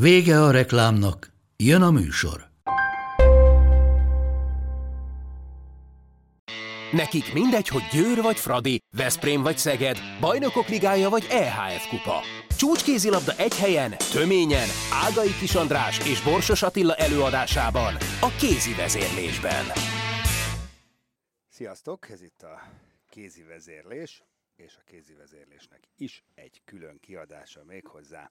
Vége a reklámnak, jön a műsor. Nekik mindegy, hogy Győr vagy Fradi, Veszprém vagy Szeged, Bajnokok Ligája vagy EHF Kupa. Csúcskézilabda egy helyen, töményen, Ágai Kis András és Borsos Attila előadásában, a kézi vezérlésben. Sziasztok, ez itt a kézi vezérlés, és a kézi vezérlésnek is egy külön kiadása még hozzá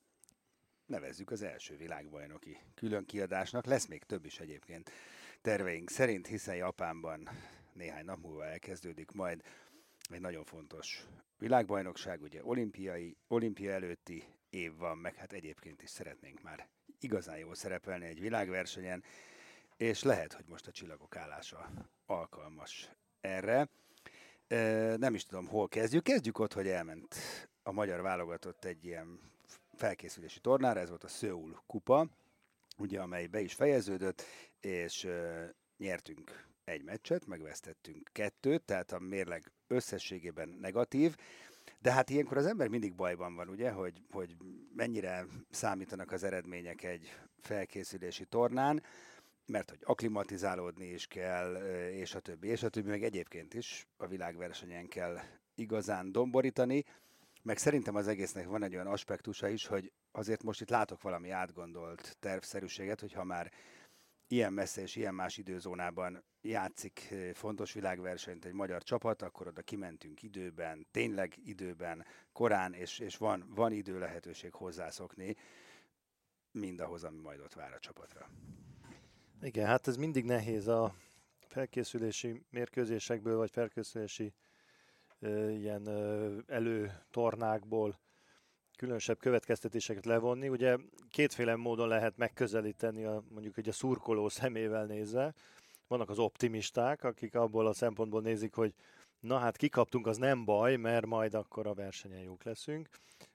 nevezzük az első világbajnoki külön kiadásnak. Lesz még több is egyébként terveink szerint, hiszen Japánban néhány nap múlva elkezdődik majd egy nagyon fontos világbajnokság, ugye olimpiai, olimpia előtti év van, meg hát egyébként is szeretnénk már igazán jól szerepelni egy világversenyen, és lehet, hogy most a csillagok állása alkalmas erre. Nem is tudom, hol kezdjük. Kezdjük ott, hogy elment a magyar válogatott egy ilyen felkészülési tornára, ez volt a Seoul kupa, ugye, amely be is fejeződött, és uh, nyertünk egy meccset, megvesztettünk kettőt, tehát a mérleg összességében negatív, de hát ilyenkor az ember mindig bajban van, ugye, hogy, hogy mennyire számítanak az eredmények egy felkészülési tornán, mert hogy aklimatizálódni is kell, és a többi, és a többi, meg egyébként is a világversenyen kell igazán domborítani, meg szerintem az egésznek van egy olyan aspektusa is, hogy azért most itt látok valami átgondolt tervszerűséget, hogy ha már ilyen messze és ilyen más időzónában játszik fontos világversenyt egy magyar csapat, akkor oda kimentünk időben, tényleg időben, korán, és, és van, van idő lehetőség hozzászokni mindahhoz, ami majd ott vár a csapatra. Igen, hát ez mindig nehéz a felkészülési mérkőzésekből, vagy felkészülési ilyen előtornákból különösebb következtetéseket levonni. Ugye kétféle módon lehet megközelíteni a, mondjuk egy a szurkoló szemével nézve. Vannak az optimisták, akik abból a szempontból nézik, hogy na hát kikaptunk, az nem baj, mert majd akkor a versenyen jók leszünk.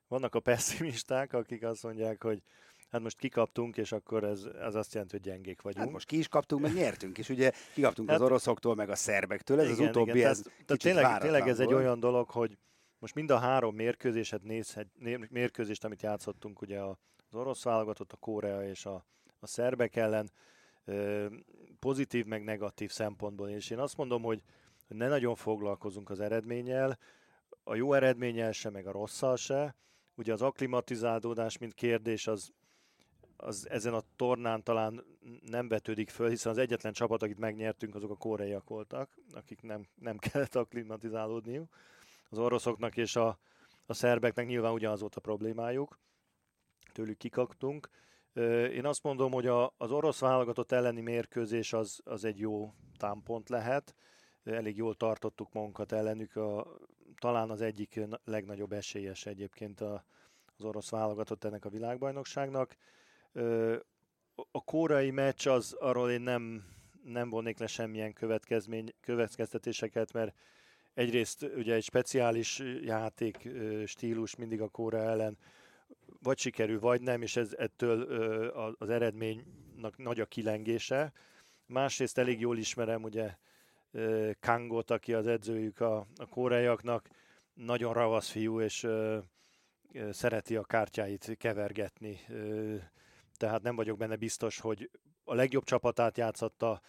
Vannak a pessimisták, akik azt mondják, hogy hát most kikaptunk, és akkor ez, ez azt jelenti, hogy gyengék vagyunk. Hát most ki is kaptunk, meg nyertünk is, ugye kikaptunk hát, az oroszoktól, meg a szerbektől, ez igen, az utóbbi, igen, ez tehát, tehát tényleg, tényleg ez egy olyan dolog, hogy most mind a három mérkőzéset nézhet, mérkőzést, amit játszottunk, ugye az orosz válogatott, a Korea és a, a szerbek ellen, pozitív meg negatív szempontból, és én azt mondom, hogy ne nagyon foglalkozunk az eredménnyel, a jó eredménnyel se, meg a rosszal se. Ugye az aklimatizálódás, mint kérdés, az az ezen a tornán talán nem vetődik föl, hiszen az egyetlen csapat, akit megnyertünk, azok a koreaiak voltak, akik nem, nem kellett aklimatizálódniuk. Az oroszoknak és a, a szerbeknek nyilván ugyanaz volt a problémájuk, tőlük kikaktunk. Én azt mondom, hogy a, az orosz válogatott elleni mérkőzés az, az egy jó támpont lehet. Elég jól tartottuk magunkat ellenük. A, talán az egyik legnagyobb esélyes egyébként a, az orosz válogatott ennek a világbajnokságnak a kórai meccs az, arról én nem, nem vonnék le semmilyen következmény, következtetéseket, mert egyrészt ugye egy speciális játék stílus mindig a kóra ellen vagy sikerül, vagy nem, és ez ettől az eredménynek nagy a kilengése. Másrészt elég jól ismerem ugye Kangot, aki az edzőjük a, a kóreiaknak, nagyon ravasz fiú, és szereti a kártyáit kevergetni tehát nem vagyok benne biztos, hogy a legjobb csapatát játszotta,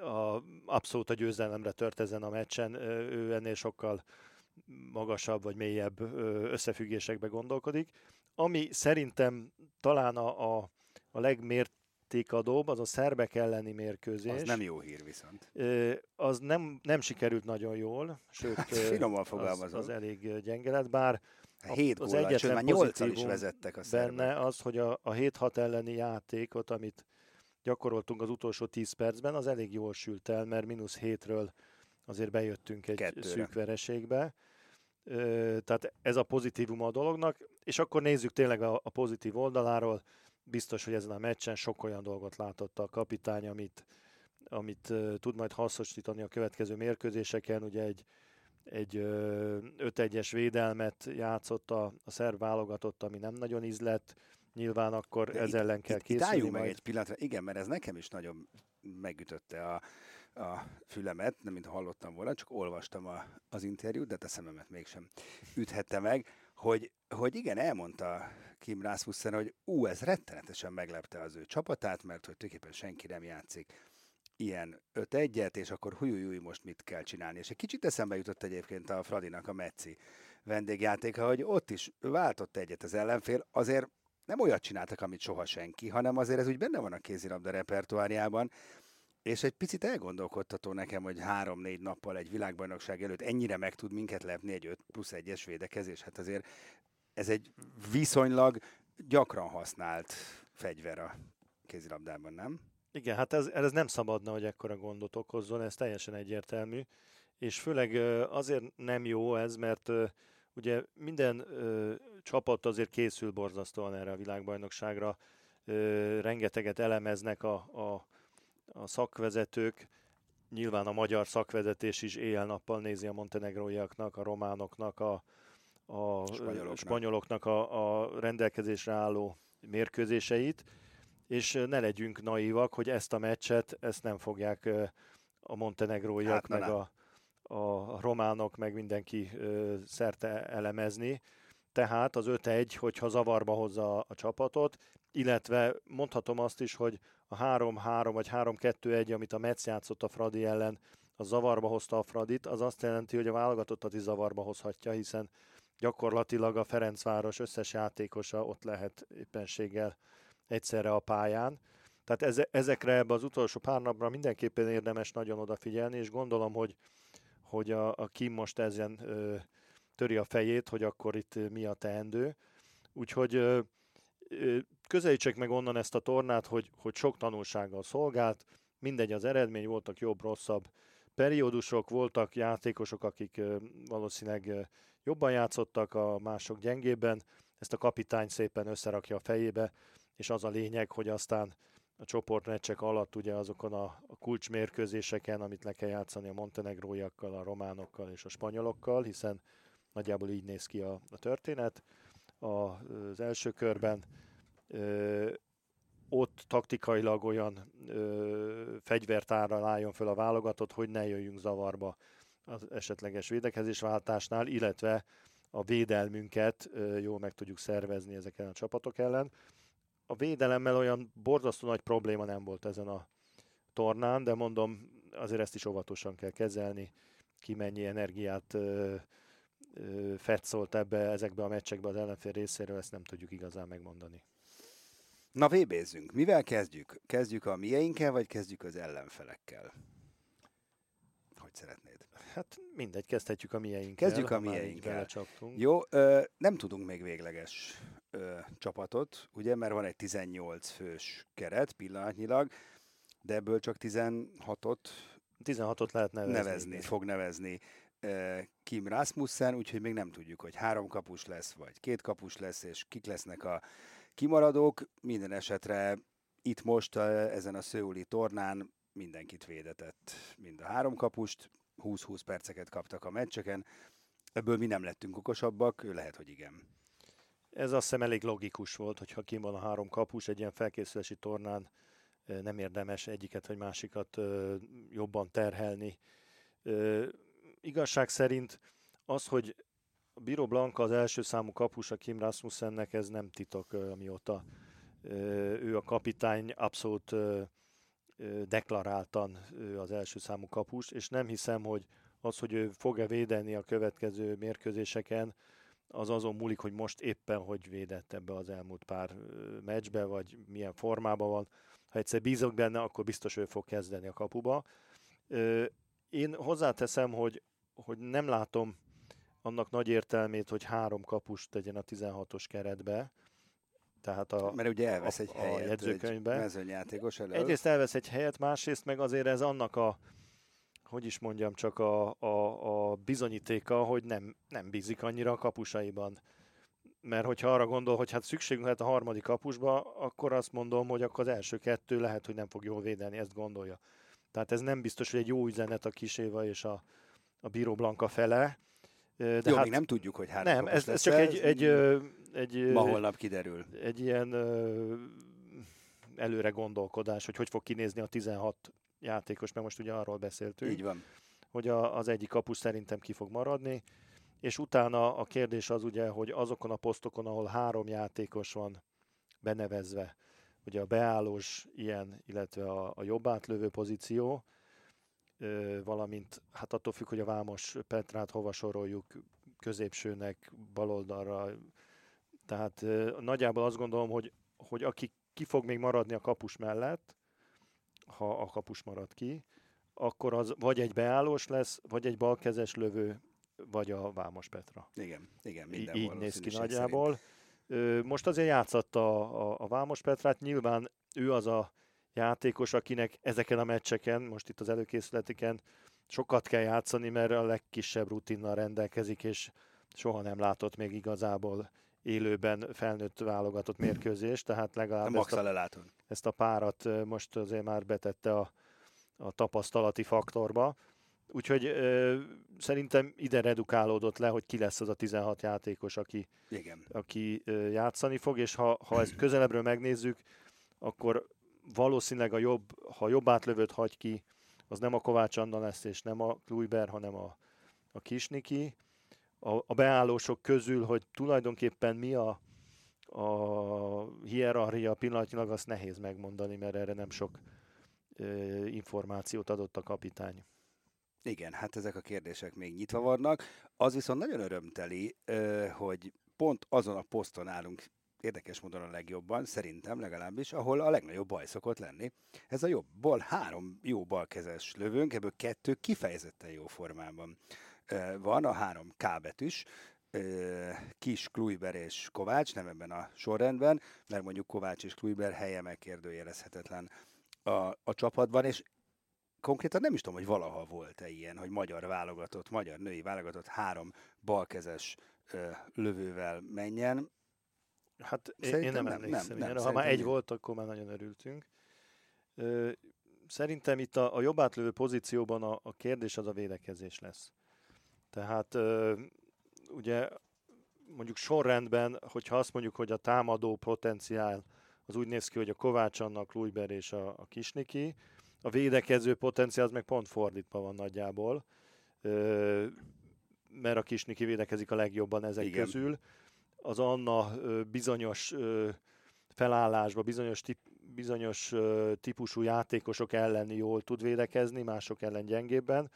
a, abszolút a győzelemre tört ezen a meccsen, ő ennél sokkal magasabb vagy mélyebb összefüggésekbe gondolkodik. Ami szerintem talán a, a, a legmértékadóbb, az a szerbek elleni mérkőzés. Az nem jó hír viszont. Az nem, nem sikerült nagyon jól, sőt, hát, finoman az, az elég gyenge lett, bár 7 az egyetlen már 8 is vezettek a szerbek. Benne az, hogy a, a 7-6 elleni játékot, amit gyakoroltunk az utolsó 10 percben, az elég jól sült el, mert mínusz 7-ről azért bejöttünk egy Kettőre. szűk vereségbe. Ö, tehát ez a pozitívum a dolognak, és akkor nézzük tényleg a, a pozitív oldaláról. biztos, hogy ezen a meccsen sok olyan dolgot látott a kapitány, amit, amit tud majd hasznosítani a következő mérkőzéseken. Ugye egy, egy 5-1-es védelmet játszott a, a szerv válogatott, ami nem nagyon ízlett. Nyilván akkor De ez itt, ellen kell itt, készülni. Itt meg egy pillanatra. Igen, mert ez nekem is nagyon megütötte a, a fülemet, nem mint hallottam volna, csak olvastam a, az interjút, de a szememet mégsem üthette meg, hogy, hogy igen, elmondta Kim Rasmussen, hogy ú, ez rettenetesen meglepte az ő csapatát, mert hogy tulajdonképpen senki nem játszik ilyen 5-1-et, és akkor hújújúj, most mit kell csinálni. És egy kicsit eszembe jutott egyébként a Fradinak a Metzi vendégjátéka, hogy ott is váltott egyet az ellenfél, azért nem olyat csináltak, amit soha senki, hanem azért ez úgy benne van a kézilabda repertoáriában, és egy picit elgondolkodtató nekem, hogy három-négy nappal egy világbajnokság előtt ennyire meg tud minket lepni egy 5 plusz 1-es védekezés. Hát azért ez egy viszonylag gyakran használt fegyver a kézilabdában, nem? Igen, hát ez, ez nem szabadna, hogy ekkora gondot okozzon, ez teljesen egyértelmű. És főleg azért nem jó ez, mert ugye minden csapat azért készül borzasztóan erre a világbajnokságra, rengeteget elemeznek a, a a szakvezetők, nyilván a magyar szakvezetés is éjjel-nappal nézi a montenegróiaknak, a románoknak, a, a spanyoloknak, spanyoloknak a, a rendelkezésre álló mérkőzéseit, és ne legyünk naívak, hogy ezt a meccset, ezt nem fogják a montenegróiak, hát, meg a, a románok, meg mindenki szerte elemezni. Tehát az 5-1, hogyha zavarba hozza a csapatot, illetve mondhatom azt is, hogy a 3-3 vagy 3-2-1, amit a Metsz játszott a Fradi ellen, a zavarba hozta a Fradit, az azt jelenti, hogy a válogatottat is zavarba hozhatja, hiszen gyakorlatilag a Ferencváros összes játékosa ott lehet éppenséggel egyszerre a pályán. Tehát ezekre ebbe az utolsó pár napra mindenképpen érdemes nagyon odafigyelni, és gondolom, hogy, hogy a, a Kim most ezen ö, töri a fejét, hogy akkor itt mi a teendő. Úgyhogy ö, közelítsek meg onnan ezt a tornát, hogy, hogy sok tanulsággal szolgált, mindegy az eredmény, voltak jobb-rosszabb periódusok, voltak játékosok, akik valószínűleg jobban játszottak, a mások gyengébben, ezt a kapitány szépen összerakja a fejébe, és az a lényeg, hogy aztán a csoportmeccsek alatt ugye azokon a, a kulcsmérkőzéseken, amit le kell játszani a montenegróiakkal, a románokkal és a spanyolokkal, hiszen nagyjából így néz ki a, a történet, az első körben. Ott taktikailag olyan fegyvertárral álljon föl a válogatott, hogy ne jöjjünk zavarba az esetleges védekezésváltásnál, illetve a védelmünket jól meg tudjuk szervezni ezeken a csapatok ellen. A védelemmel olyan borzasztó nagy probléma nem volt ezen a tornán, de mondom, azért ezt is óvatosan kell kezelni, ki mennyi energiát fetszolt ebbe, ezekbe a meccsekbe az ellenfél részéről, ezt nem tudjuk igazán megmondani. Na vébézzünk. Mivel kezdjük? Kezdjük a mieinkkel, vagy kezdjük az ellenfelekkel? Hogy szeretnéd? Hát mindegy, kezdhetjük a mieinkkel. Kezdjük a mieinkkel. Jó, ö, nem tudunk még végleges ö, csapatot, ugye, mert van egy 18 fős keret pillanatnyilag, de ebből csak 16-ot 16-ot lehet nevezni. nevezni fog nevezni Kim Rasmussen, úgyhogy még nem tudjuk, hogy három kapus lesz, vagy két kapus lesz, és kik lesznek a kimaradók. Minden esetre itt most ezen a szőuli tornán mindenkit védetett, mind a három kapust, 20-20 perceket kaptak a meccseken. Ebből mi nem lettünk okosabbak, lehet, hogy igen. Ez azt hiszem elég logikus volt, hogyha kim van a három kapus egy ilyen felkészülési tornán, nem érdemes egyiket vagy másikat jobban terhelni. Igazság szerint az, hogy a Biro Blanka az első számú kapusa Kim Rasmussennek, ez nem titok, amióta ő a kapitány abszolút deklaráltan ő az első számú kapus, és nem hiszem, hogy az, hogy ő fog-e védeni a következő mérkőzéseken, az azon múlik, hogy most éppen hogy védett ebbe az elmúlt pár meccsbe, vagy milyen formában van. Ha egyszer bízok benne, akkor biztos ő fog kezdeni a kapuba. Én hozzáteszem, hogy hogy nem látom annak nagy értelmét, hogy három kapust tegyen a 16-os keretbe, tehát a, Mert ugye elvesz egy a, helyet a jegyzőkönyvbe. egy mezőnyjátékos elől. Egyrészt elvesz egy helyet, másrészt meg azért ez annak a, hogy is mondjam, csak a, a, a bizonyítéka, hogy nem, nem bízik annyira a kapusaiban. mert hogyha arra gondol, hogy hát szükségünk lehet a harmadik kapusba, akkor azt mondom, hogy akkor az első kettő lehet, hogy nem fog jól védeni, ezt gondolja. Tehát ez nem biztos, hogy egy jó üzenet a Kiséva és a, a Bíró Blanka fele. De Jó, hát, még nem tudjuk, hogy három Nem, ez, ez csak egy, egy, egy. Ma holnap kiderül. Egy ilyen előre gondolkodás, hogy hogy fog kinézni a 16 játékos, mert most ugye arról beszéltünk. Így van. Hogy a, az egyik kapus szerintem ki fog maradni, és utána a kérdés az ugye, hogy azokon a posztokon, ahol három játékos van benevezve, ugye a beállós ilyen, illetve a, a jobb átlövő pozíció, valamint hát attól függ, hogy a Vámos Petrát hova soroljuk, középsőnek, baloldalra. Tehát nagyjából azt gondolom, hogy, hogy aki ki fog még maradni a kapus mellett, ha a kapus marad ki, akkor az vagy egy beállós lesz, vagy egy balkezes lövő, vagy a Vámos Petra. Igen, igen, minden Így néz ki nagyjából. Szerint. Most azért játszatta a, a, a Vámos Petrát, nyilván ő az a játékos, akinek ezeken a meccseken, most itt az előkészületiken sokat kell játszani, mert a legkisebb rutinnal rendelkezik, és soha nem látott még igazából élőben felnőtt válogatott mérkőzést, tehát legalább ezt a, ezt a párat most azért már betette a, a tapasztalati faktorba. Úgyhogy ö, szerintem ide redukálódott le, hogy ki lesz az a 16 játékos, aki, Igen. aki ö, játszani fog, és ha, ha ezt közelebbről megnézzük, akkor valószínűleg a jobb, ha jobb átlövőt hagy ki, az nem a Kovács Anna lesz, és nem a Kluiber, hanem a, a Kisniki. A, a beállósok közül, hogy tulajdonképpen mi a, a hierarchia pillanatnyilag, azt nehéz megmondani, mert erre nem sok ö, információt adott a kapitány. Igen, hát ezek a kérdések még nyitva vannak. Az viszont nagyon örömteli, hogy pont azon a poszton állunk érdekes módon a legjobban, szerintem legalábbis, ahol a legnagyobb baj szokott lenni. Ez a jobb bal, három jó balkezes lövőnk, ebből kettő kifejezetten jó formában van, a három K betűs, Kis, Kluiber és Kovács, nem ebben a sorrendben, mert mondjuk Kovács és Kluiber helye megkérdőjelezhetetlen a, a csapatban, és konkrétan nem is tudom, hogy valaha volt-e ilyen, hogy magyar válogatott, magyar női válogatott három balkezes ö, lövővel menjen. Hát Szerintem én nem, nem emlékszem. Nem, nem, ha már egy volt, akkor már nagyon örültünk. Ö, szerintem itt a, a jobb átlövő pozícióban a, a kérdés az a védekezés lesz. Tehát ö, ugye mondjuk sorrendben, hogyha azt mondjuk, hogy a támadó potenciál az úgy néz ki, hogy a Kovács annak, Lujber és a, a Kisniki, a védekező potenciál az meg pont fordítva van nagyjából, mert a Kisniki védekezik a legjobban ezek Igen. közül. Az Anna bizonyos felállásba, bizonyos, tip, bizonyos típusú játékosok ellen jól tud védekezni, mások ellen gyengébben.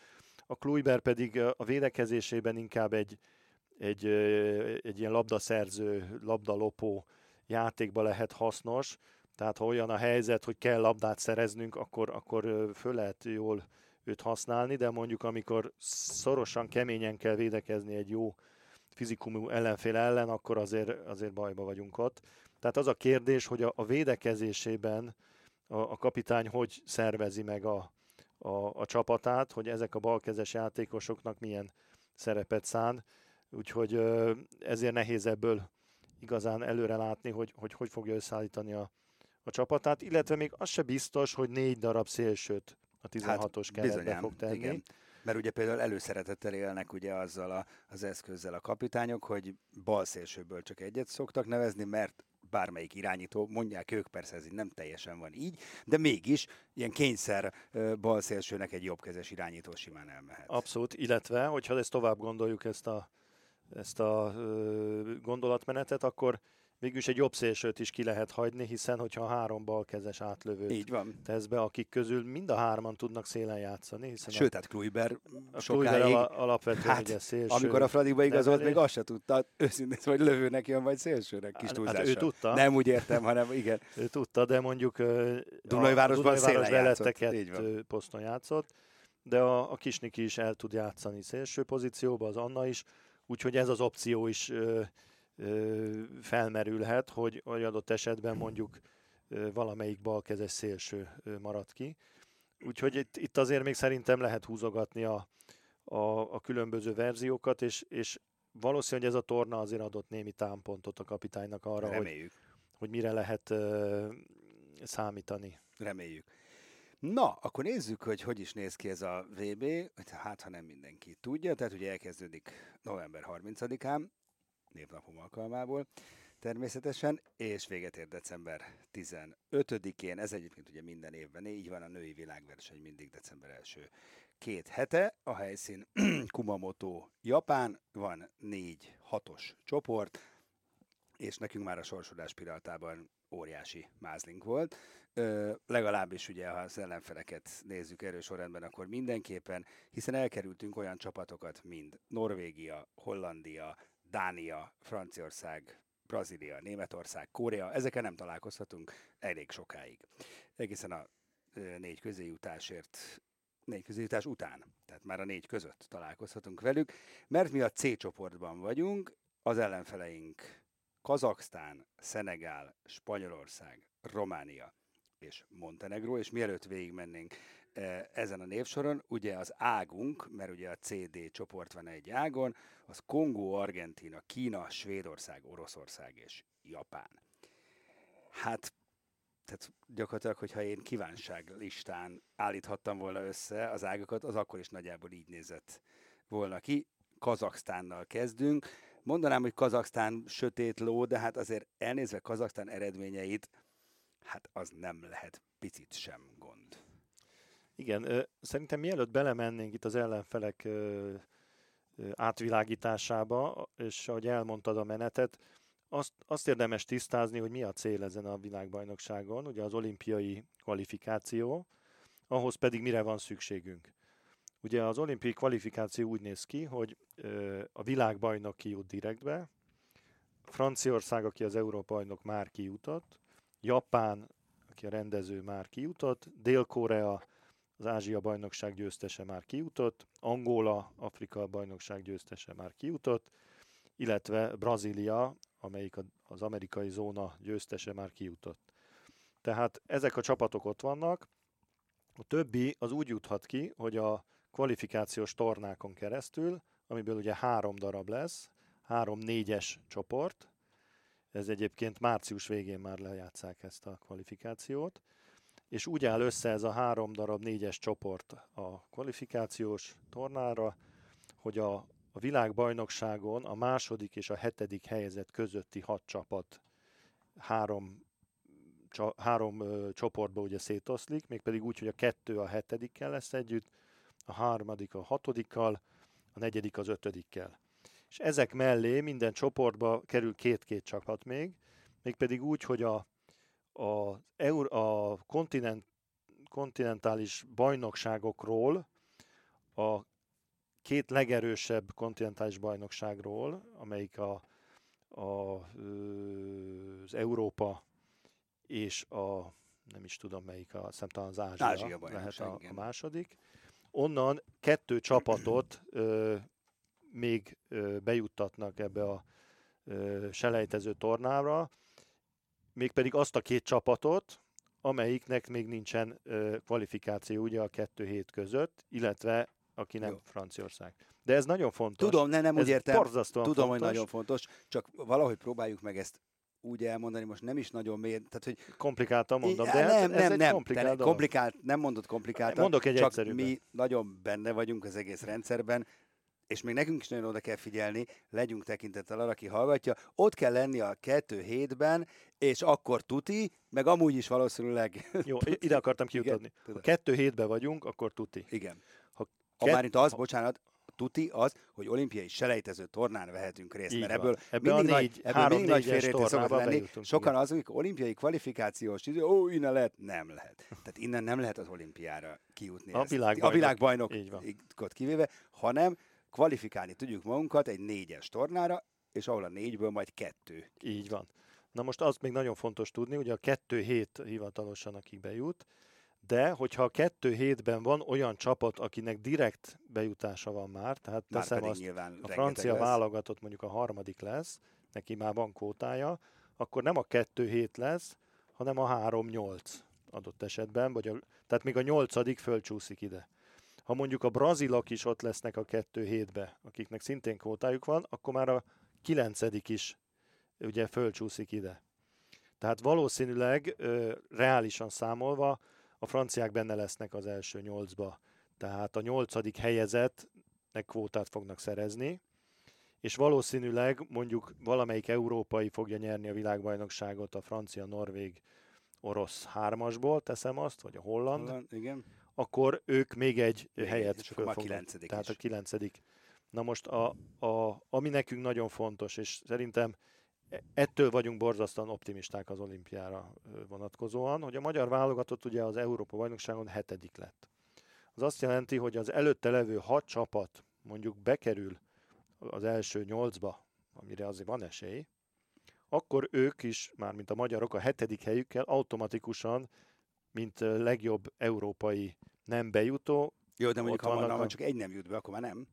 A Kluiber pedig a védekezésében inkább egy, egy, egy ilyen labdaszerző, labdalopó játékba lehet hasznos, tehát ha olyan a helyzet, hogy kell labdát szereznünk, akkor, akkor föl lehet jól őt használni, de mondjuk amikor szorosan, keményen kell védekezni egy jó fizikumú ellenfél ellen, akkor azért, azért bajba vagyunk ott. Tehát az a kérdés, hogy a, a védekezésében a, a kapitány hogy szervezi meg a, a, a csapatát, hogy ezek a balkezes játékosoknak milyen szerepet szán. Úgyhogy ezért nehéz ebből igazán előre látni, hogy hogy, hogy fogja összeállítani a, a csapatát, illetve még az se biztos, hogy négy darab szélsőt a 16-os hát, keretbe fog tenni. Igen. Mert ugye például előszeretettel élnek ugye azzal a, az eszközzel a kapitányok, hogy bal szélsőből csak egyet szoktak nevezni, mert bármelyik irányító, mondják ők, persze ez így nem teljesen van így, de mégis ilyen kényszer balszélsőnek egy jobbkezes irányító simán elmehet. Abszolút, illetve, hogyha ezt tovább gondoljuk ezt a, ezt a gondolatmenetet, akkor végülis egy jobb szélsőt is ki lehet hagyni, hiszen hogyha három balkezes átlövőt Így van. tesz be, akik közül mind a hárman tudnak szélen játszani. Hiszen Sőt, hát Kluiber a sokáig, alapvetően hát, ugye szélső. Amikor a Fradiba igazolt, még azt se tudta, őszintén, vagy lövőnek jön, vagy szélsőnek kis túlzással. Hát ő tudta. Nem úgy értem, hanem igen. ő tudta, de mondjuk Dunajvárosban szélen játszott. poszton játszott, de a, a Kisniki is el tud játszani szélső pozícióba, az Anna is, úgyhogy ez az opció is felmerülhet, hogy, hogy adott esetben mondjuk valamelyik balkezes szélső marad ki. Úgyhogy itt, itt azért még szerintem lehet húzogatni a, a, a különböző verziókat, és, és valószínűleg ez a torna azért adott némi támpontot a kapitánynak arra, hogy, Reméljük, hogy mire lehet ö, számítani. reméljük. Na, akkor nézzük, hogy hogy is néz ki ez a VB, hát ha nem mindenki tudja, tehát ugye elkezdődik november 30-án, névnapom alkalmából természetesen, és véget ér december 15-én, ez egyébként ugye minden évben, így van a női világverseny mindig december első két hete, a helyszín Kumamoto, Japán, van négy hatos csoport, és nekünk már a sorsolás pillanatában óriási mázlink volt. Legalábbis ugye, ha az ellenfeleket nézzük erősorrendben, akkor mindenképpen, hiszen elkerültünk olyan csapatokat, mint Norvégia, Hollandia, Dánia, Franciaország, Brazília, Németország, Korea, ezeken nem találkozhatunk elég sokáig. Egészen a négy közéjutásért négy közéjutás után, tehát már a négy között találkozhatunk velük, mert mi a C csoportban vagyunk, az ellenfeleink Kazaksztán, Szenegál, Spanyolország, Románia és Montenegro, és mielőtt végigmennénk eh, ezen a névsoron, ugye az águnk, mert ugye a CD csoport van egy ágon, az Kongó, Argentina, Kína, Svédország, Oroszország és Japán. Hát, tehát gyakorlatilag, hogyha én kívánság listán állíthattam volna össze az ágakat, az akkor is nagyjából így nézett volna ki. Kazaksztánnal kezdünk. Mondanám, hogy Kazaksztán sötét ló, de hát azért elnézve Kazaksztán eredményeit, hát az nem lehet picit sem gond. Igen, szerintem mielőtt belemennénk itt az ellenfelek átvilágításába, és ahogy elmondtad a menetet, azt, azt érdemes tisztázni, hogy mi a cél ezen a világbajnokságon, ugye az olimpiai kvalifikáció, ahhoz pedig mire van szükségünk. Ugye az olimpiai kvalifikáció úgy néz ki, hogy a világbajnok kijut direktbe, Franciaország, aki az Európa bajnok már kijutott, Japán, aki a rendező már kijutott, Dél-Korea, az Ázsia bajnokság győztese már kijutott, Angola, Afrika bajnokság győztese már kijutott, illetve Brazília, amelyik az amerikai zóna győztese már kijutott. Tehát ezek a csapatok ott vannak, a többi az úgy juthat ki, hogy a kvalifikációs tornákon keresztül, amiből ugye három darab lesz, három négyes csoport, ez egyébként március végén már lejátszák ezt a kvalifikációt, és úgy áll össze ez a három darab négyes csoport a kvalifikációs tornára, hogy a, a világbajnokságon a második és a hetedik helyezett közötti hat csapat három, csa, három ö, csoportba ugye szétoszlik, mégpedig úgy, hogy a kettő a hetedikkel lesz együtt, a harmadik a hatodikkal, a negyedik az ötödikkel. És ezek mellé minden csoportba kerül két-két csapat még, mégpedig úgy, hogy a, a, eur, a kontinent, kontinentális bajnokságokról, a két legerősebb kontinentális bajnokságról, amelyik a, a, az Európa és a nem is tudom melyik, a, talán az Ázsia, Ázsia lehet a, a második. Onnan kettő csapatot ö, még bejuttatnak ebbe a selejtező tornára, mégpedig azt a két csapatot, amelyiknek még nincsen kvalifikáció ugye a kettő hét között, illetve aki nem Jó. Franciaország. De ez nagyon fontos. Tudom, ne, nem ez úgy értem, tudom, fontos. hogy nagyon fontos, csak valahogy próbáljuk meg ezt úgy elmondani, most nem is nagyon mély, tehát hogy Komplikáltan mondom, de nem, hát ez nem, egy nem, komplikált dolog. komplikált, nem mondod komplikáltan, Mondok egy csak egyszerűbbet. mi nagyon benne vagyunk az egész rendszerben, és még nekünk is nagyon oda kell figyelni, legyünk tekintettel arra, aki hallgatja, ott kell lenni a kettő hétben, és akkor tuti, meg amúgy is valószínűleg... Jó, ide akartam Igen, kiutatni. Ha kettő hétben vagyunk, akkor tuti. Igen. Ha A kett- márint az, bocsánat, tuti az, hogy olimpiai selejtező tornán vehetünk részt, Így mert van. ebből Ebbe a mindig, négy- nagy, ebből három mindig nagy félreértés szokott lenni. Sokan igen. az, hogy olimpiai kvalifikációs idő, ó, innen lehet, nem lehet. Tehát innen nem lehet az olimpiára kijutni. A világbajnok. A világbajnok Így van. kivéve, hanem kvalifikálni tudjuk magunkat egy négyes tornára, és ahol a négyből majd kettő. Így van. Na most azt még nagyon fontos tudni, ugye a kettő hét hivatalosan, akik bejut, de hogyha a kettő hétben van olyan csapat, akinek direkt bejutása van már, tehát Már teszem azt, a francia lesz. válogatott mondjuk a harmadik lesz, neki már van kvótája, akkor nem a kettő hét lesz, hanem a három nyolc adott esetben, vagy a, tehát még a nyolcadik fölcsúszik ide. Ha mondjuk a brazilok is ott lesznek a kettő hétbe, akiknek szintén kvótájuk van, akkor már a kilencedik is ugye fölcsúszik ide. Tehát valószínűleg ö, reálisan számolva a franciák benne lesznek az első nyolcba. Tehát a nyolcadik helyezetnek kvótát fognak szerezni, és valószínűleg mondjuk valamelyik európai fogja nyerni a világbajnokságot a francia, norvég, orosz hármasból, teszem azt, vagy a holland, Holland, igen. Akkor ők még egy Még helyet és akkor már föl fognak- kilencedik Tehát is. a kilencedik. Na most, a, a, ami nekünk nagyon fontos, és szerintem e- ettől vagyunk borzasztóan optimisták az olimpiára vonatkozóan, hogy a magyar válogatott ugye az Európa bajnokságon hetedik lett. Az azt jelenti, hogy az előtte levő hat csapat mondjuk bekerül az első nyolcba, amire azért van esély, akkor ők is, mármint a magyarok a hetedik helyükkel automatikusan, mint legjobb európai nem bejutó, Jó, de mondjuk ha vannak van, a- ha csak egy nem jut be, akkor már nem.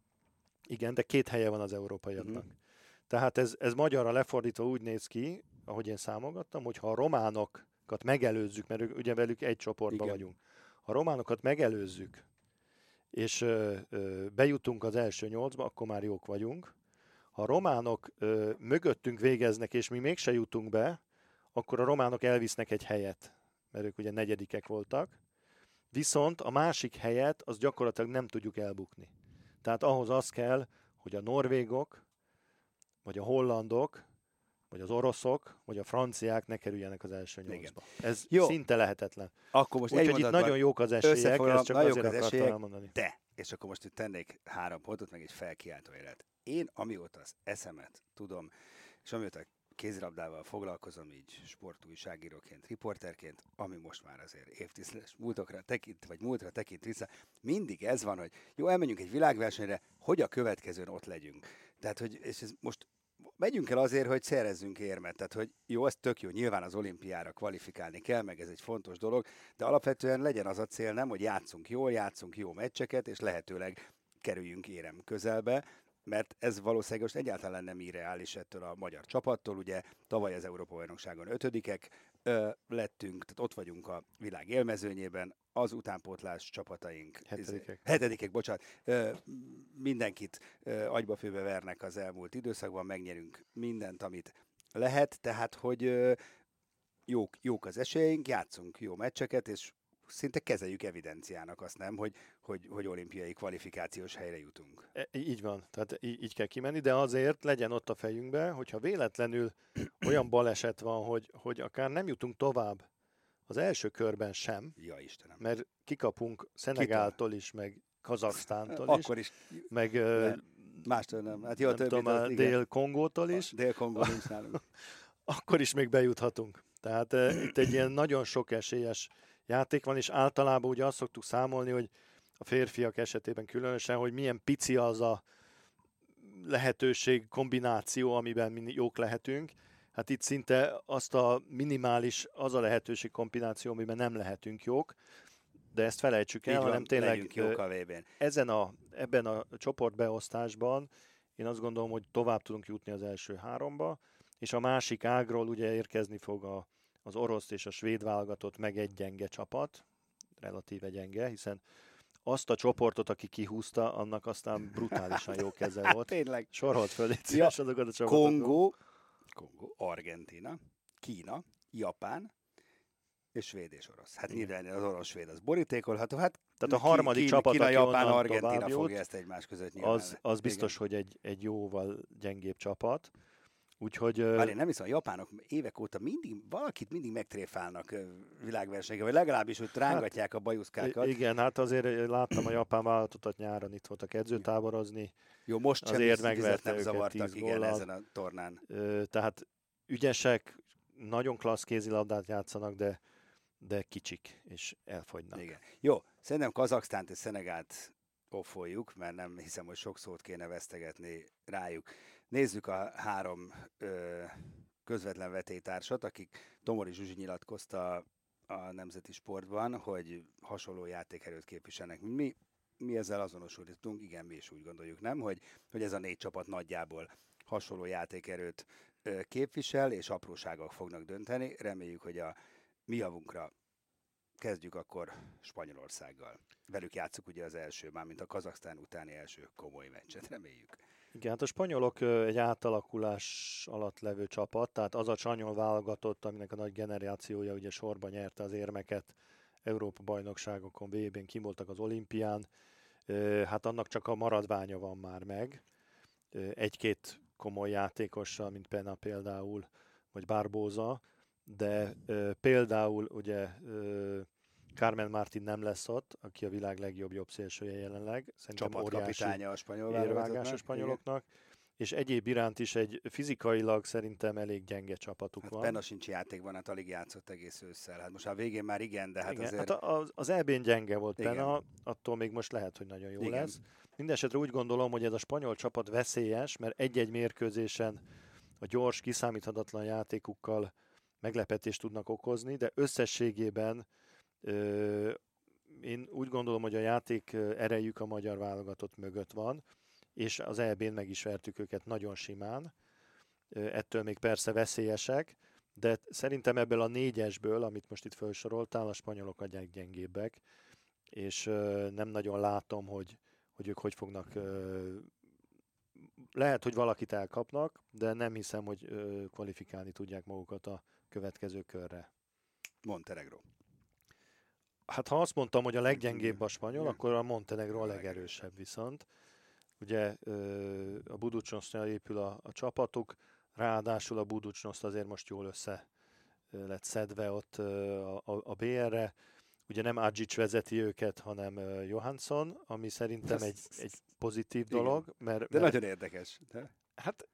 Igen, de két helye van az európaiaknak. Mhm. Tehát ez, ez magyarra lefordítva úgy néz ki, ahogy én számolgattam, hogy ha a románokat megelőzzük, mert ők- ugye velük egy csoportban Igen. vagyunk, ha a románokat megelőzzük, és ö, ö, bejutunk az első nyolcba, akkor már jók vagyunk. Ha a románok ö, mögöttünk végeznek, és mi mégse jutunk be, akkor a románok elvisznek egy helyet, mert ők ugye negyedikek voltak. Viszont a másik helyet, az gyakorlatilag nem tudjuk elbukni. Tehát ahhoz az kell, hogy a norvégok, vagy a hollandok, vagy az oroszok, vagy a franciák ne kerüljenek az első Igen. nyolcba. Ez Jó. Szinte lehetetlen. Akkor most Úgyhogy itt nagyon jók az esélyek, ezt csak azért az akartam esélyek, elmondani. de, és akkor most itt tennék három pontot, meg egy felkiáltó élet. Én amióta az eszemet tudom, és amióta kézilabdával foglalkozom így sportújságíróként, riporterként, ami most már azért évtizedes múltokra tekint, vagy múltra tekint vissza, mindig ez van, hogy jó, elmenjünk egy világversenyre, hogy a következőn ott legyünk. Tehát, hogy és ez most megyünk el azért, hogy szerezzünk érmet. Tehát, hogy jó, ez tök jó, nyilván az olimpiára kvalifikálni kell, meg ez egy fontos dolog, de alapvetően legyen az a cél, nem, hogy játszunk jól, játszunk jó meccseket, és lehetőleg kerüljünk érem közelbe, mert ez valószínűleg most egyáltalán nem irreális ettől a magyar csapattól. Ugye tavaly az Európa-bajnokságon ötödikek ö, lettünk, tehát ott vagyunk a világ élmezőnyében, az utánpótlás csapataink. Hetedikek. Hetedikek, bocsánat. Ö, mindenkit ö, agyba főbe vernek az elmúlt időszakban, megnyerünk mindent, amit lehet, tehát hogy ö, jók, jók az esélyeink, játszunk jó meccseket, és szinte kezeljük evidenciának azt nem, hogy, hogy, hogy olimpiai kvalifikációs helyre jutunk. E, így van, tehát így, így kell kimenni, de azért legyen ott a fejünkbe, hogyha véletlenül olyan baleset van, hogy, hogy akár nem jutunk tovább az első körben sem, Ja Istenem. mert kikapunk Szenegáltól is, meg Kazaksztántól is, Akkor is, meg mástól nem. Hát jó, nem tudom, az. Dél-Kongótól is, Dél-Kongó nincs nálunk. akkor is még bejuthatunk. Tehát itt egy ilyen nagyon sok esélyes játék van, és általában ugye azt szoktuk számolni, hogy a férfiak esetében különösen, hogy milyen pici az a lehetőség, kombináció, amiben mi jók lehetünk. Hát itt szinte azt a minimális, az a lehetőség kombináció, amiben nem lehetünk jók, de ezt felejtsük el, van, hanem tényleg jók a VB-n. ezen a, ebben a csoportbeosztásban én azt gondolom, hogy tovább tudunk jutni az első háromba, és a másik ágról ugye érkezni fog a, az orosz és a svéd válogatott meg egy gyenge csapat, relatíve gyenge, hiszen azt a csoportot, aki kihúzta, annak aztán brutálisan jó keze volt. Tényleg. Sorolt föl, szíves, azokat a csapatokat. Kongó, Kongó, Argentina, Kína, Japán, és svéd és orosz. Hát nyilván az orosz-svéd az borítékolható. Hát Tehát a harmadik csapat, Kína, aki Japán, Argentina tovább jut, fogja ezt egymás között nyilván. Az, az biztos, Igen. hogy egy, egy jóval gyengébb csapat. Úgyhogy ö, Bár én nem hiszem, a japánok évek óta mindig, valakit mindig megtréfálnak ö, világversenyeken, vagy legalábbis úgy rángatják a bajuszkákat. Igen, hát azért láttam a japán válogatotat nyáron itt voltak edzőtáborozni, Jó, most sem Azért megverte nem zavartak, 10 igen, góllal. ezen a tornán. Tehát ügyesek, nagyon klassz kézilabdát játszanak, de, de kicsik, és elfogynak. Igen. Jó, szerintem Kazaksztánt és Szenegált offoljuk, mert nem hiszem, hogy sok szót kéne vesztegetni rájuk. Nézzük a három ö, közvetlen vetétársat, akik Tomori Zsuzsi nyilatkozta a Nemzeti Sportban, hogy hasonló játékerőt képviselnek. Mi, mi ezzel azonosultunk, igen, mi is úgy gondoljuk, nem, hogy, hogy ez a négy csapat nagyjából hasonló játékerőt ö, képvisel, és apróságok fognak dönteni. Reméljük, hogy a mi javunkra kezdjük akkor Spanyolországgal. Velük játszuk ugye az első, mármint a Kazaksztán utáni első komoly meccset, reméljük. Igen, hát a spanyolok egy átalakulás alatt levő csapat, tehát az a csanyol válogatott, aminek a nagy generációja ugye sorban nyerte az érmeket, Európa bajnokságokon, VB-n kimoltak az olimpián, hát annak csak a maradványa van már meg. Egy-két komoly játékossal, mint Pena például, vagy Barbóza, de például ugye Carmen Martin nem lesz ott, aki a világ legjobb jobb szélsője jelenleg. Szerintem Csapatkapitánya a spanyol érvágás a spanyoloknak. Igen. És egyéb iránt is egy fizikailag szerintem elég gyenge csapatuk hát van. Penna sincs játékban, hát alig játszott egész ősszel. Hát most a végén már igen, de hát igen, azért... Hát az, az EB-n gyenge volt igen. Attól még most lehet, hogy nagyon jó igen. lesz. Mindenesetre úgy gondolom, hogy ez a spanyol csapat veszélyes, mert egy-egy mérkőzésen a gyors, kiszámíthatatlan játékukkal meglepetést tudnak okozni, de összességében én úgy gondolom, hogy a játék erejük a magyar válogatott mögött van, és az EB-n meg is vertük őket nagyon simán. Ettől még persze veszélyesek, de szerintem ebből a négyesből, amit most itt felsoroltál, a spanyolok a gyengébbek, és nem nagyon látom, hogy, hogy ők hogy fognak lehet, hogy valakit elkapnak, de nem hiszem, hogy kvalifikálni tudják magukat a következő körre. Montenegro. Hát ha azt mondtam, hogy a leggyengébb a spanyol, akkor a Montenegro a legerősebb viszont. Ugye a Buducsnosznyal épül a, a csapatuk, ráadásul a Buducsnoszt azért most jól össze lett szedve ott a, a, a BR-re. Ugye nem Adzsics vezeti őket, hanem Johansson, ami szerintem egy, egy pozitív dolog. Mert, De mert, nagyon érdekes. De... Hát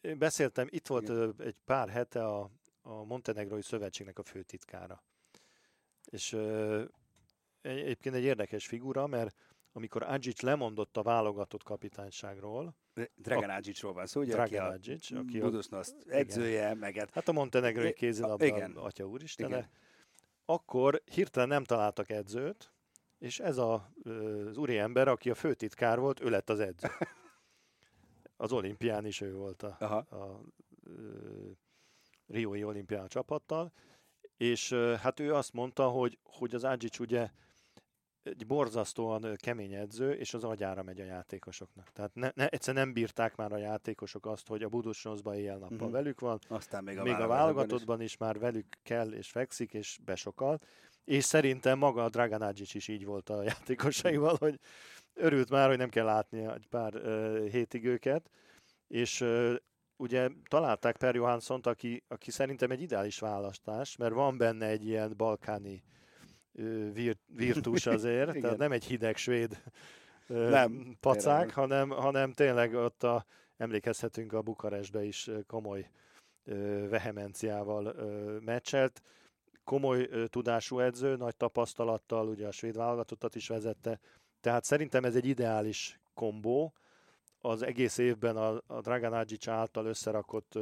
én beszéltem, itt volt Igen. egy pár hete a, a Montenegrói Szövetségnek a főtitkára. És egyébként egy érdekes figura, mert amikor Adzsics lemondott a válogatott kapitányságról, Dragan Adzsicsról van szó, ugye, Dragan aki Adzsics, aki a Budusnost edzője, meg Hát a montenegrói kézilabda igen. atya úristene. Igen. Akkor hirtelen nem találtak edzőt, és ez a, az úri ember, aki a főtitkár volt, ő lett az edző. Az olimpián is ő volt a, Aha. a, a Riói olimpián csapattal, és hát ő azt mondta, hogy, hogy az Adzsics ugye egy borzasztóan kemény edző, és az agyára megy a játékosoknak. Tehát ne, ne, egyszer nem bírták már a játékosok azt, hogy a Budusnoszban éjjel-nappal uh-huh. velük van, Aztán még a, még a válogatottban is. is már velük kell és fekszik, és besokal. És szerintem maga a Dragan Adzsics is így volt a játékosaival, hogy örült már, hogy nem kell látni egy pár uh, hétig őket, és uh, ugye találták Per Johanssont, aki, aki szerintem egy ideális választás, mert van benne egy ilyen balkáni vir, virtus azért, tehát nem egy hideg svéd nem, pacák, hanem, hanem tényleg ott a, emlékezhetünk a Bukarestbe is komoly vehemenciával meccselt. Komoly tudású edző, nagy tapasztalattal, ugye a svéd válogatottat is vezette, tehát szerintem ez egy ideális kombó. Az egész évben a, a Dragan Adzsics által összerakott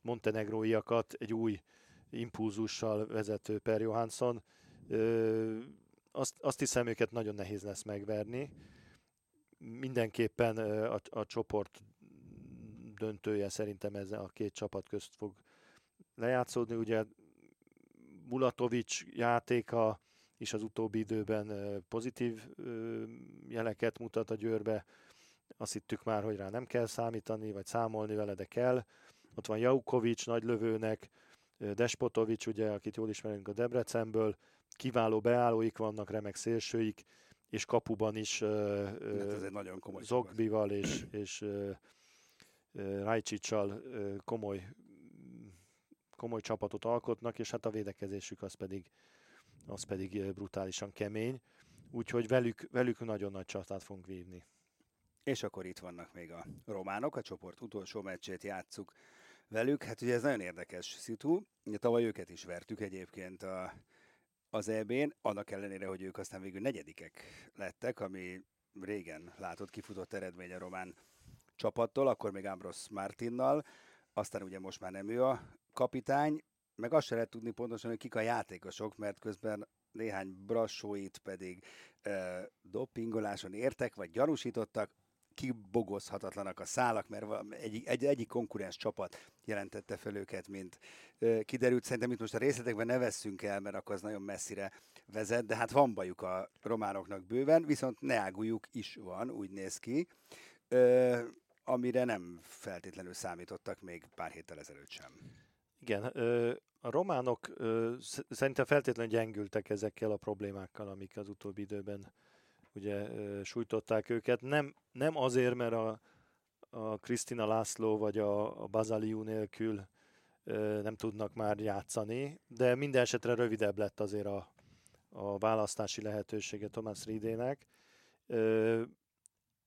montenegróiakat egy új impulzussal vezető Per Johansson azt, azt hiszem, őket nagyon nehéz lesz megverni. Mindenképpen a, a csoport döntője szerintem ez a két csapat közt fog lejátszódni. Ugye Mulatovics játéka is az utóbbi időben pozitív jeleket mutat a győrbe. Azt hittük már, hogy rá nem kell számítani, vagy számolni vele, de kell. Ott van Jaukovics nagy lövőnek, Despotovics, ugye, akit jól ismerünk a Debrecenből, kiváló beállóik vannak, remek szélsőik, és kapuban is hát nagyon komoly Zogbival és, és Rajcsicsal komoly, komoly csapatot alkotnak, és hát a védekezésük az pedig, az pedig brutálisan kemény. Úgyhogy velük, velük nagyon nagy csatát fogunk vívni. És akkor itt vannak még a románok, a csoport utolsó meccsét játsszuk velük. Hát ugye ez nagyon érdekes szitu. Tavaly őket is vertük egyébként a az EB-n, annak ellenére, hogy ők aztán végül negyedikek lettek, ami régen látott kifutott eredmény a román csapattól, akkor még Ambros Martinnal, aztán ugye most már nem ő a kapitány, meg azt se lehet tudni pontosan, hogy kik a játékosok, mert közben néhány brassóit pedig e, dopingoláson értek, vagy gyanúsítottak. Kibogozhatatlanak a szálak, mert egy, egy, egyik konkurens csapat jelentette fel őket, mint kiderült. Szerintem itt most a részletekben ne vesszünk el, mert akkor az nagyon messzire vezet, de hát van bajuk a románoknak bőven, viszont neágújuk is van, úgy néz ki, amire nem feltétlenül számítottak még pár héttel ezelőtt sem. Igen, a románok szerintem feltétlenül gyengültek ezekkel a problémákkal, amik az utóbbi időben ugye sújtották őket. Nem, nem azért, mert a, a Krisztina László vagy a, a Bazaliu nélkül nem tudnak már játszani, de minden esetre rövidebb lett azért a, a választási lehetősége Thomas Ridének.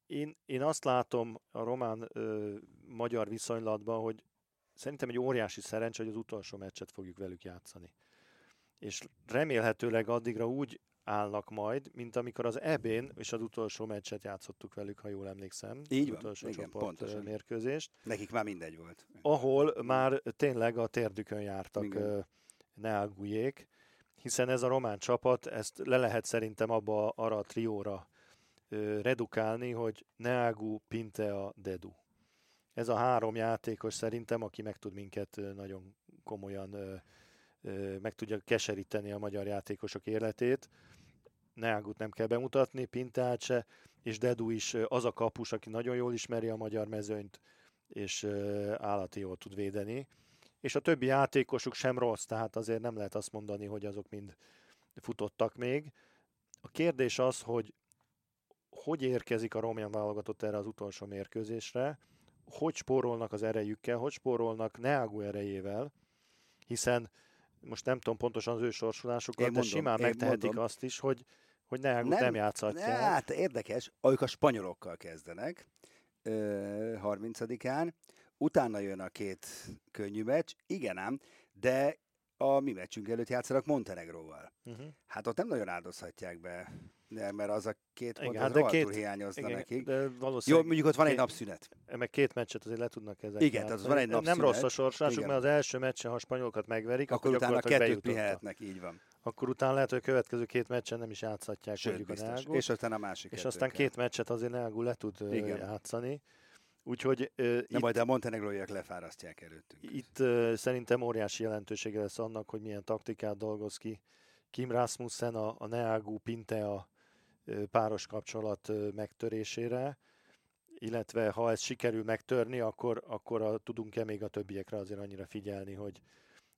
Én, én azt látom a román-magyar viszonylatban, hogy szerintem egy óriási szerencs, hogy az utolsó meccset fogjuk velük játszani. És remélhetőleg addigra úgy állnak majd, mint amikor az EB-n és az utolsó meccset játszottuk velük, ha jól emlékszem. Így van, utolsó igen, csoport pontosan. mérkőzést. Nekik már mindegy volt. Ahol már tényleg a térdükön jártak Igen. Neagujék, hiszen ez a román csapat, ezt le lehet szerintem abba arra a trióra redukálni, hogy Neagu, Pintea, Dedu. Ez a három játékos szerintem, aki meg tud minket nagyon komolyan meg tudja keseríteni a magyar játékosok életét. Neagut nem kell bemutatni, Pinteát se, és Dedu is az a kapus, aki nagyon jól ismeri a magyar mezőnyt, és állati jól tud védeni. És a többi játékosuk sem rossz, tehát azért nem lehet azt mondani, hogy azok mind futottak még. A kérdés az, hogy hogy érkezik a román válogatott erre az utolsó mérkőzésre, hogy spórolnak az erejükkel, hogy spórolnak Neagu erejével, hiszen most nem tudom pontosan az ő sorsolásukat, Én de mondom, simán megtehetik mondom. azt is, hogy, hogy Neagu nem, nem játszhatják. Ne, hát érdekes, ők a spanyolokkal kezdenek ö, 30-án, utána jön a két könnyű meccs, igen ám, de a mi meccsünk előtt játszanak Montenegróval. Uh-huh. Hát ott nem nagyon áldozhatják be, de, mert az a két pont Igen, az de két- hiányozna Igen, nekik. de Jó, mondjuk ott van egy két- napszünet. meg két meccset azért le tudnak ezek Igen, tehát az van egy Nem napszünet. rossz a sorsásuk, Igen. mert az első meccsen, ha a spanyolokat megverik, Akkor, akkor, utána kettőt pihenhetnek, így van. Akkor utána lehet, hogy a következő két meccsen nem is játszhatják Sőt, mondjuk a biztos. Neagut. És aztán a másik és aztán kell. két meccset azért Neagu le tud Igen. játszani. Úgyhogy ö, De itt, majd a montenegróiak lefárasztják előttünk. itt ö, szerintem óriási jelentősége lesz annak, hogy milyen taktikát dolgoz ki Kim Rasmussen a, a Neagu Pintea ö, páros kapcsolat megtörésére, illetve ha ez sikerül megtörni, akkor, akkor a, tudunk-e még a többiekre azért annyira figyelni, hogy,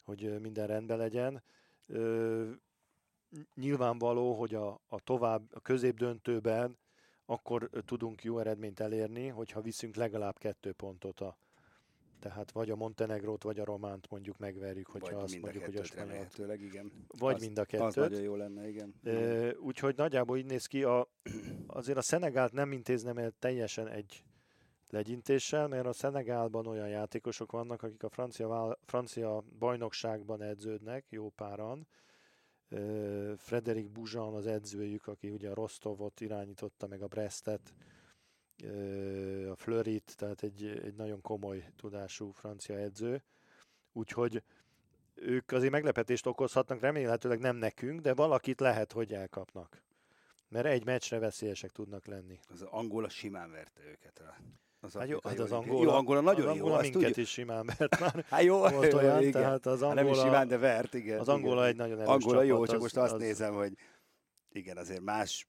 hogy minden rendben legyen. Nyilvánvaló, hogy a, a tovább, a középdöntőben akkor tudunk jó eredményt elérni, hogyha viszünk legalább kettő pontot a tehát vagy a Montenegrót, vagy a Románt mondjuk megverjük, hogyha Vagy azt mondjuk, hogy a spanyolt. igen. Vagy az, mind a Az kettőt. nagyon jó lenne, igen. Ö, Úgyhogy nagyjából így néz ki. A, azért a Szenegált nem intéznem el teljesen egy legyintéssel, mert a Szenegálban olyan játékosok vannak, akik a francia, francia bajnokságban edződnek, jó páran. Frederik Buzsan az edzőjük, aki ugye a Rostovot irányította, meg a Brestet, a Fleurit, tehát egy, egy nagyon komoly tudású francia edző. Úgyhogy ők azért meglepetést okozhatnak, remélhetőleg nem nekünk, de valakit lehet, hogy elkapnak. Mert egy meccsre veszélyesek tudnak lenni. Az Angola simán verte őket. A, az Hát jó, hát az. Angola, Jó, Angola nagyon az jó, Angola azt minket tudjuk. is simán vert már. Hát jó, volt jó, olyan, igen. tehát az Hát nem is Angola- simán, de vert, igen. Az igen. Angola egy nagyon erős Angola jó, csapat, csak az- most azt az- nézem, hogy igen, azért más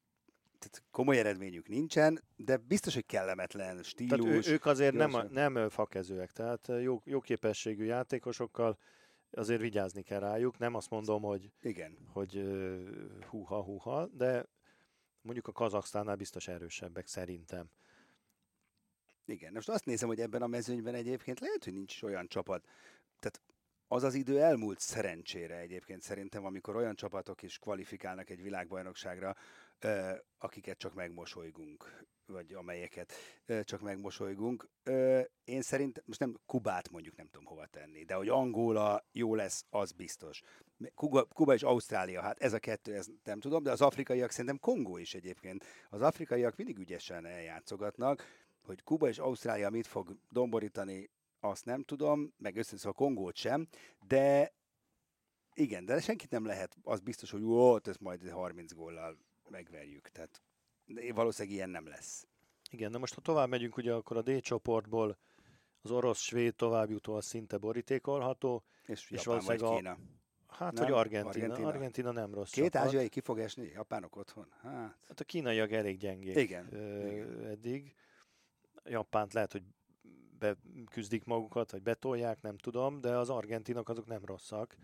tehát komoly eredményük nincsen, de biztos, hogy kellemetlen stílus. Tehát ő, ők azért nem, nem fakezőek, tehát jó, jó képességű játékosokkal azért vigyázni kell rájuk. Nem azt mondom, hogy, Igen. hogy húha, húha, de mondjuk a Kazaksztánnál biztos erősebbek szerintem. Igen, most azt nézem, hogy ebben a mezőnyben egyébként lehet, hogy nincs olyan csapat. Tehát az az idő elmúlt szerencsére egyébként szerintem, amikor olyan csapatok is kvalifikálnak egy világbajnokságra, akiket csak megmosolygunk, vagy amelyeket csak megmosolygunk. Én szerintem, most nem Kubát mondjuk nem tudom hova tenni, de hogy Angola jó lesz, az biztos. Kuba, Kuba és Ausztrália, hát ez a kettő, ez nem tudom, de az afrikaiak szerintem Kongó is egyébként. Az afrikaiak mindig ügyesen eljátszogatnak, hogy Kuba és Ausztrália mit fog domborítani, azt nem tudom, meg összeszól a Kongót sem, de igen, de senkit nem lehet, az biztos, hogy ó, ezt majd 30 góllal megverjük. Tehát valószínűleg ilyen nem lesz. Igen, de most ha tovább megyünk, ugye akkor a D csoportból az orosz-svéd továbbjutó az szinte borítékolható. És, És Japán vagy a- Kína. Hát, Nem? hogy. Argentina. Argentina. Argentina nem rossz Két csapat. ázsiai ki fog esni? Japánok otthon? Hát, Hát a kínaiak elég gyengék Igen, ö, igen. eddig. Japánt lehet, hogy beküzdik magukat, vagy betolják, nem tudom, de az argentinok azok nem rosszak.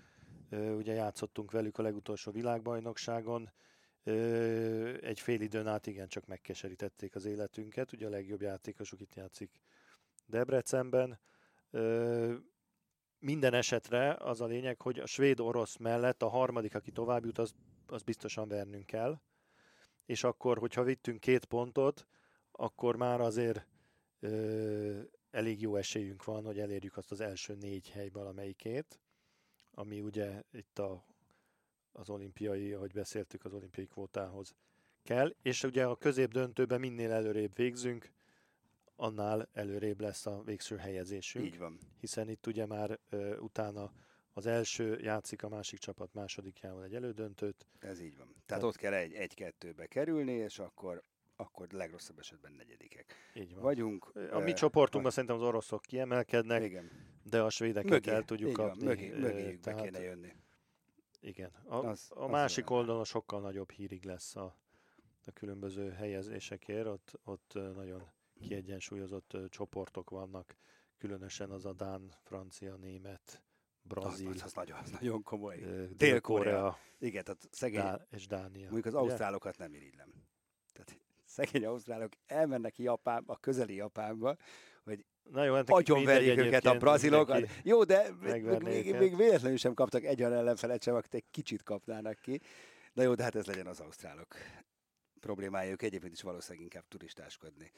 Ugye játszottunk velük a legutolsó világbajnokságon, egy fél időn át igen csak megkeserítették az életünket, ugye a legjobb játékosuk itt játszik Debrecenben. Minden esetre az a lényeg, hogy a svéd-orosz mellett a harmadik, aki tovább jut, az, az biztosan vernünk kell. És akkor, hogyha vittünk két pontot, akkor már azért elég jó esélyünk van, hogy elérjük azt az első négy hely valamelyikét, ami ugye itt a, az olimpiai, ahogy beszéltük, az olimpiai kvótához kell, és ugye a középdöntőben minél előrébb végzünk, annál előrébb lesz a végső helyezésünk így van. hiszen itt ugye már ö, utána az első játszik a másik csapat másodikjával egy elődöntőt. Ez így van. Tehát ott kell egy, egy-kettőbe kerülni, és akkor, akkor legrosszabb esetben negyedikek. Így van. Vagyunk. a mi csoportunkban szerintem az oroszok kiemelkednek, Igen. de a svédeket Mögé, el tudjuk van, kapni. mögé, mögéjük be tehát kéne jönni. Igen. A, Az- a az másik olyan. oldalon sokkal nagyobb hírig lesz a, a különböző helyezésekért, ott, ott nagyon kiegyensúlyozott csoportok vannak, különösen az a Dán, francia, német, Az, brazil, az, az, nagyon, az nagyon komoly. Dél-Korea. Igen, tehát szegény, Dá- és Dánia. mondjuk az ausztrálokat nem irigylem. Szegény ausztrálok elmennek Japán, a közeli Japánba, Na jó, hát agyonverjék őket a brazilokat. Jó, de még, még, még véletlenül sem kaptak egy olyan ellenfelet sem, akit egy kicsit kapnának ki. De jó, de hát ez legyen az ausztrálok problémája. Ők egyébként is valószínűleg inkább turistáskodni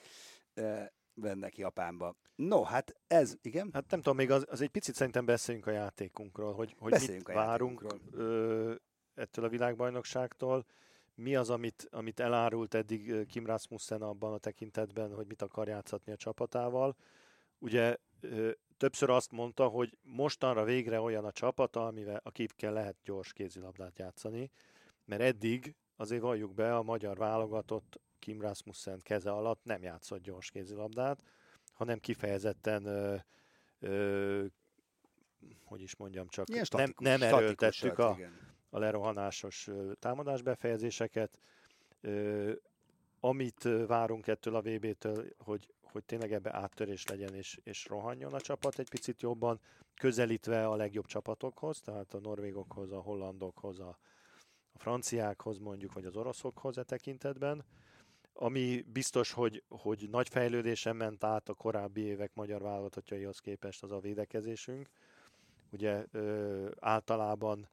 vennek Japánba. No, hát ez, igen? Hát nem tudom, még az, az egy picit szerintem beszéljünk a játékunkról, hogy, hogy Beszéljünk mit a várunk ö, ettől a világbajnokságtól. Mi az, amit, amit elárult eddig Kim Rasmussen abban a tekintetben, hogy mit akar játszatni a csapatával. Ugye többször azt mondta, hogy mostanra végre olyan a csapata, amivel, akikkel lehet gyors kézilabdát játszani, mert eddig azért valljuk be, a magyar válogatott Kim Rasmussen keze alatt nem játszott gyors kézilabdát, hanem kifejezetten ö, ö, hogy is mondjam, csak Ilyen nem, nem erőltettük a, igen. A lerohanásos ö, támadásbefejezéseket. Ö, Amit várunk ettől a VB-től, hogy, hogy tényleg ebbe áttörés legyen, és, és rohanjon a csapat egy picit jobban, közelítve a legjobb csapatokhoz, tehát a norvégokhoz, a hollandokhoz, a, a franciákhoz mondjuk, vagy az oroszokhoz e tekintetben. Ami biztos, hogy, hogy nagy fejlődésen ment át a korábbi évek magyar válogatottjaihoz képest az a védekezésünk. Ugye ö, általában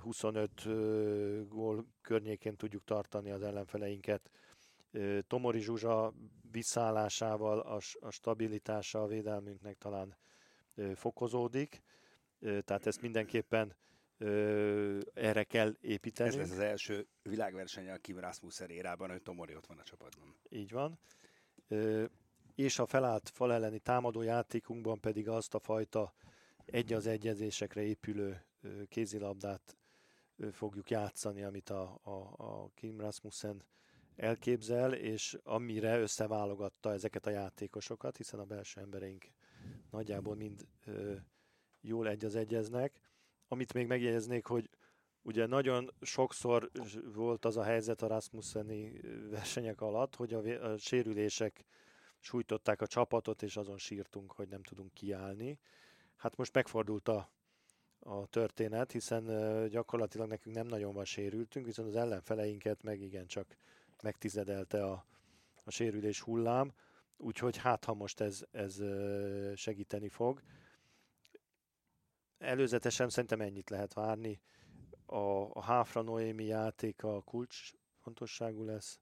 25 ö, gól környékén tudjuk tartani az ellenfeleinket. Tomori Zsuzsa visszaállásával a, a stabilitása a védelmünknek talán fokozódik, tehát ezt mindenképpen erre kell építeni. Ez lesz az első világverseny a Kim Rasmussen érában, hogy Tomori ott van a csapatban. Így van. És a felállt fal elleni támadó játékunkban pedig azt a fajta egy az egyezésekre épülő kézilabdát fogjuk játszani, amit a, a, a Kim Rasmussen elképzel, és amire összeválogatta ezeket a játékosokat, hiszen a belső embereink nagyjából mind ö, jól egy az egyeznek. Amit még megjegyeznék, hogy ugye nagyon sokszor volt az a helyzet a Rasmusseni versenyek alatt, hogy a, a sérülések sújtották a csapatot, és azon sírtunk, hogy nem tudunk kiállni. Hát most megfordult a, a történet, hiszen gyakorlatilag nekünk nem nagyon van sérültünk, viszont az ellenfeleinket meg igencsak megtizedelte a, a sérülés hullám, úgyhogy hát ha most ez, ez segíteni fog. Előzetesen szerintem ennyit lehet várni. A, a Háfra Noémi játéka kulcs fontosságú lesz.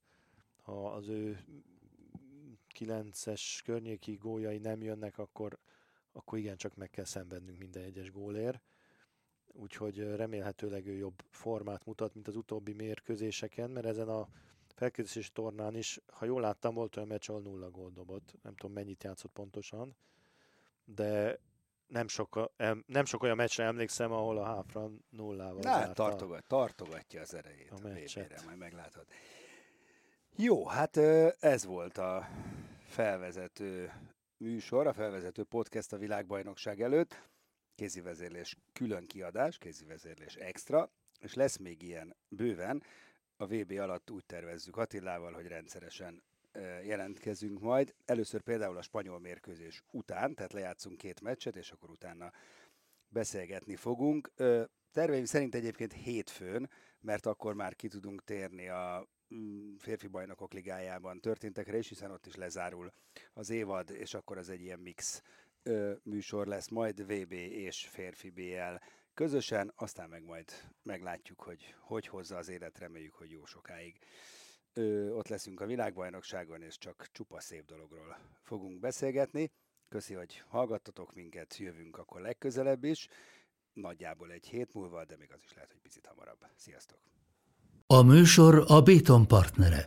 Ha az ő 9-es környéki góljai nem jönnek, akkor, akkor igencsak meg kell szenvednünk minden egyes gólért. Úgyhogy remélhetőleg ő jobb formát mutat, mint az utóbbi mérkőzéseken, mert ezen a felkészülési tornán is, ha jól láttam, volt olyan meccs, ahol nulla gól dobott. Nem tudom, mennyit játszott pontosan, de nem sok, em- nem sok olyan meccsre emlékszem, ahol a Háfra nullával Na, zárta. tartogat, tartogatja az erejét a a, meccset. Majd meglátod. Jó, hát ez volt a felvezető műsor, a felvezető podcast a világbajnokság előtt. Kézivezérlés külön kiadás, kézivezérlés extra, és lesz még ilyen bőven. A VB alatt úgy tervezzük Attilával, hogy rendszeresen jelentkezünk majd. Először például a spanyol mérkőzés után, tehát lejátszunk két meccset, és akkor utána beszélgetni fogunk. Terveim szerint egyébként hétfőn, mert akkor már ki tudunk térni a mm, férfi bajnokok ligájában történtekre is, hiszen ott is lezárul az évad, és akkor az egy ilyen mix műsor lesz, majd VB és férfi BL közösen, aztán meg majd meglátjuk, hogy hogy hozza az élet, reméljük, hogy jó sokáig. Ö, ott leszünk a világbajnokságon, és csak csupa szép dologról fogunk beszélgetni. Köszi, hogy hallgattatok minket, jövünk akkor legközelebb is, nagyjából egy hét múlva, de még az is lehet, hogy picit hamarabb. Sziasztok! A műsor a Béton partnere.